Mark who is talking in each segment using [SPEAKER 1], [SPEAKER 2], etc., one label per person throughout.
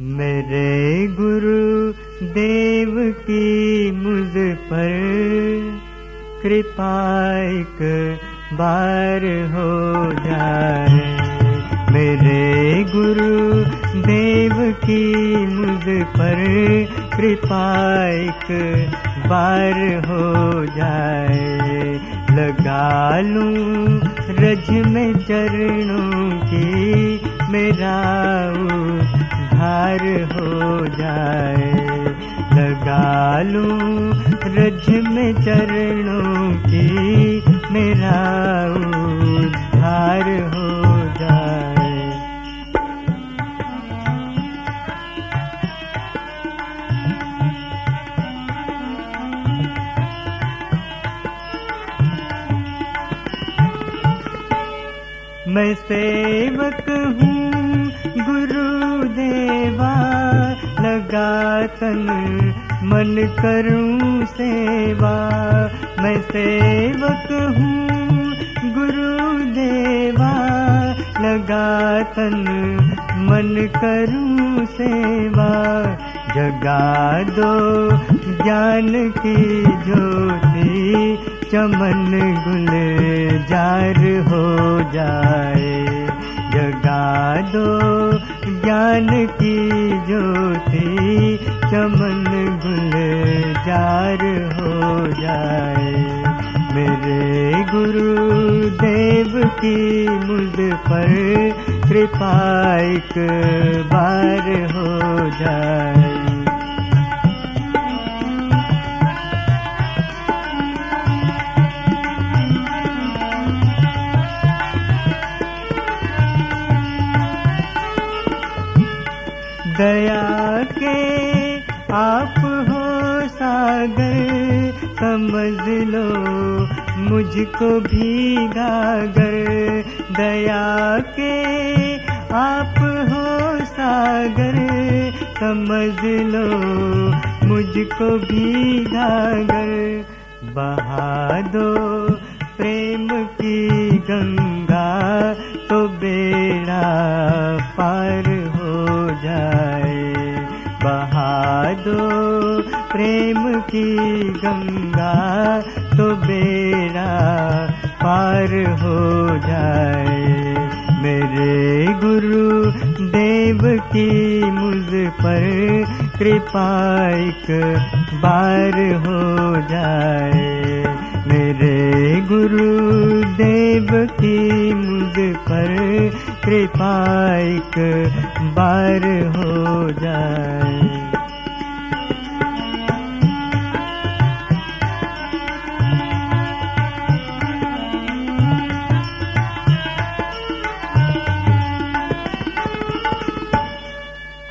[SPEAKER 1] मेरे गुरु देव की मुझ पर कृपा एक बार हो जाए। मेरे गुरु देव की मुझ पर कृपा एक बार हो जाए। लगा लूँ रज में चरणों की मेरा उद्धार हो जाए। लगा लूँ रज में चरणों की मेरा उद्धार हो जाए। मैं सेवक हूँ तन मन करूँ सेवा। मैं सेवक हूँ गुरुदेवा। लगा तन मन करूँ सेवा। जगा दो ज्ञान की ज्योति, चमन गुल जार हो जाए। जगा दो ज्ञान की ज्योति चमन गुल जार हो जाए। मेरे गुरु देव की मुझ पर कृपा एक बार हो जाए। दया के आप हो सागर, समझ लो, मुझको भी गागर दया के आप हो सागर, समझ लो, मुझको भी गागर बहा दो प्रेम की गंगा। दो, प्रेम की गंगा तो बेड़ा पार हो जाए। मेरे गुरु देव की मुझ पर कृपा एक बार हो जाए। मेरे गुरु देव की मुझ पर कृपा एक बार हो जाए।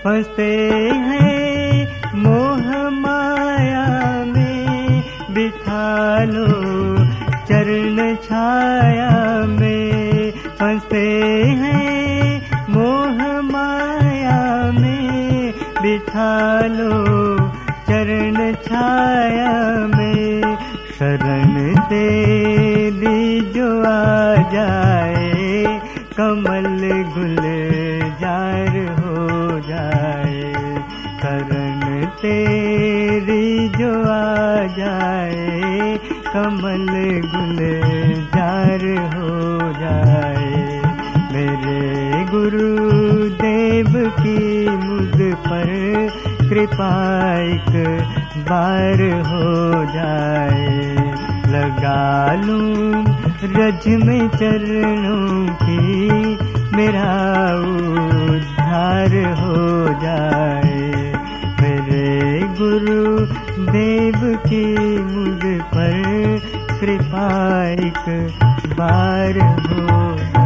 [SPEAKER 1] फंसते हैं मोह माया में। बिठा लो चरण छाया में। फंसते हैं मोह माया में। बिठा लो चरण छाया में। शरण तेरी जो आ जाए कमल गुल तेरी जो आ जाए, कमल गुल जार हो जाए। मेरे गुरु देव की मुझ पर कृपा एक बार हो जाए। लगा लूँ रज में चरणों की, मेरा की मुझ पर कृपा एक बार हो।